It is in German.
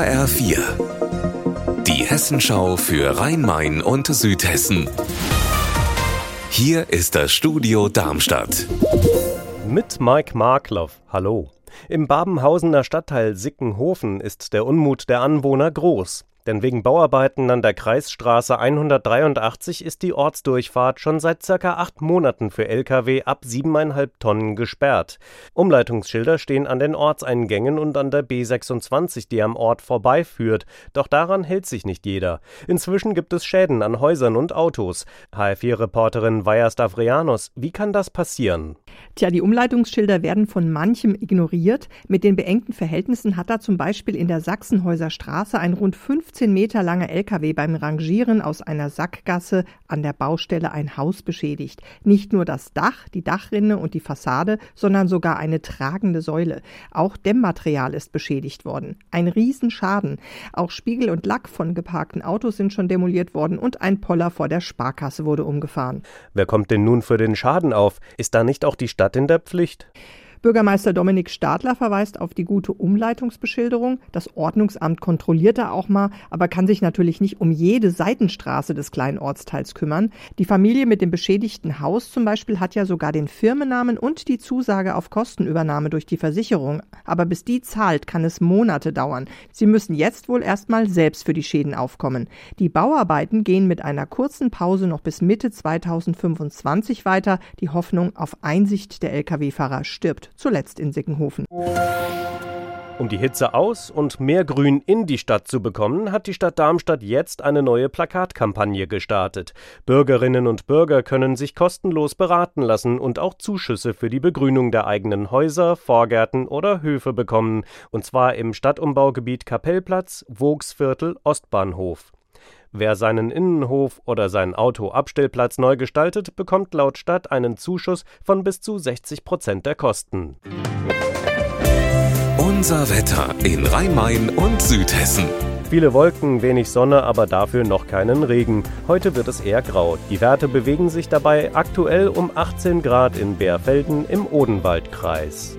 HR4. Die Hessenschau für Rhein-Main und Südhessen. Hier ist das Studio Darmstadt. Mit Mike Markloff. Hallo. Im Babenhausener Stadtteil Sickenhofen ist der Unmut der Anwohner groß. Denn wegen Bauarbeiten an der Kreisstraße 183 ist die Ortsdurchfahrt schon seit circa acht Monaten für Lkw ab siebeneinhalb Tonnen gesperrt. Umleitungsschilder stehen an den Ortseingängen und an der B26, die am Ort vorbeiführt. Doch daran hält sich nicht jeder. Inzwischen gibt es Schäden an Häusern und Autos. HR4-Reporterin Vaja Stavrianos, wie kann das passieren? Tja, die Umleitungsschilder werden von manchem ignoriert. Mit den beengten Verhältnissen hat da zum Beispiel in der Sachsenhäuser Straße ein rund 15 Meter langer LKW beim Rangieren aus einer Sackgasse an der Baustelle ein Haus beschädigt. Nicht nur das Dach, die Dachrinne und die Fassade, sondern sogar eine tragende Säule. Auch Dämmmaterial ist beschädigt worden. Ein Riesenschaden. Auch Spiegel und Lack von geparkten Autos sind schon demoliert worden und ein Poller vor der Sparkasse wurde umgefahren. Wer kommt denn nun für den Schaden auf? Ist da nicht auch die Stadt in der Pflicht? Bürgermeister Dominik Stadler verweist auf die gute Umleitungsbeschilderung. Das Ordnungsamt kontrolliert da auch mal, aber kann sich natürlich nicht um jede Seitenstraße des kleinen Ortsteils kümmern. Die Familie mit dem beschädigten Haus zum Beispiel hat ja sogar den Firmennamen und die Zusage auf Kostenübernahme durch die Versicherung. Aber bis die zahlt, kann es Monate dauern. Sie müssen jetzt wohl erstmal selbst für die Schäden aufkommen. Die Bauarbeiten gehen mit einer kurzen Pause noch bis Mitte 2025 weiter. Die Hoffnung auf Einsicht der Lkw-Fahrer stirbt zuletzt in Sickenhofen. Um die Hitze aus und mehr Grün in die Stadt zu bekommen, hat die Stadt Darmstadt jetzt eine neue Plakatkampagne gestartet. Bürgerinnen und Bürger können sich kostenlos beraten lassen und auch Zuschüsse für die Begrünung der eigenen Häuser, Vorgärten oder Höfe bekommen, und zwar im Stadtumbaugebiet Kapellplatz, Vogsviertel, Ostbahnhof. Wer seinen Innenhof oder seinen Autoabstellplatz neu gestaltet, bekommt laut Stadt einen Zuschuss von bis zu 60 Prozent der Kosten. Unser Wetter in Rhein-Main und Südhessen. Viele Wolken, wenig Sonne, aber dafür noch keinen Regen. Heute wird es eher grau. Die Werte bewegen sich dabei aktuell um 18 Grad in Bärfelden im Odenwaldkreis.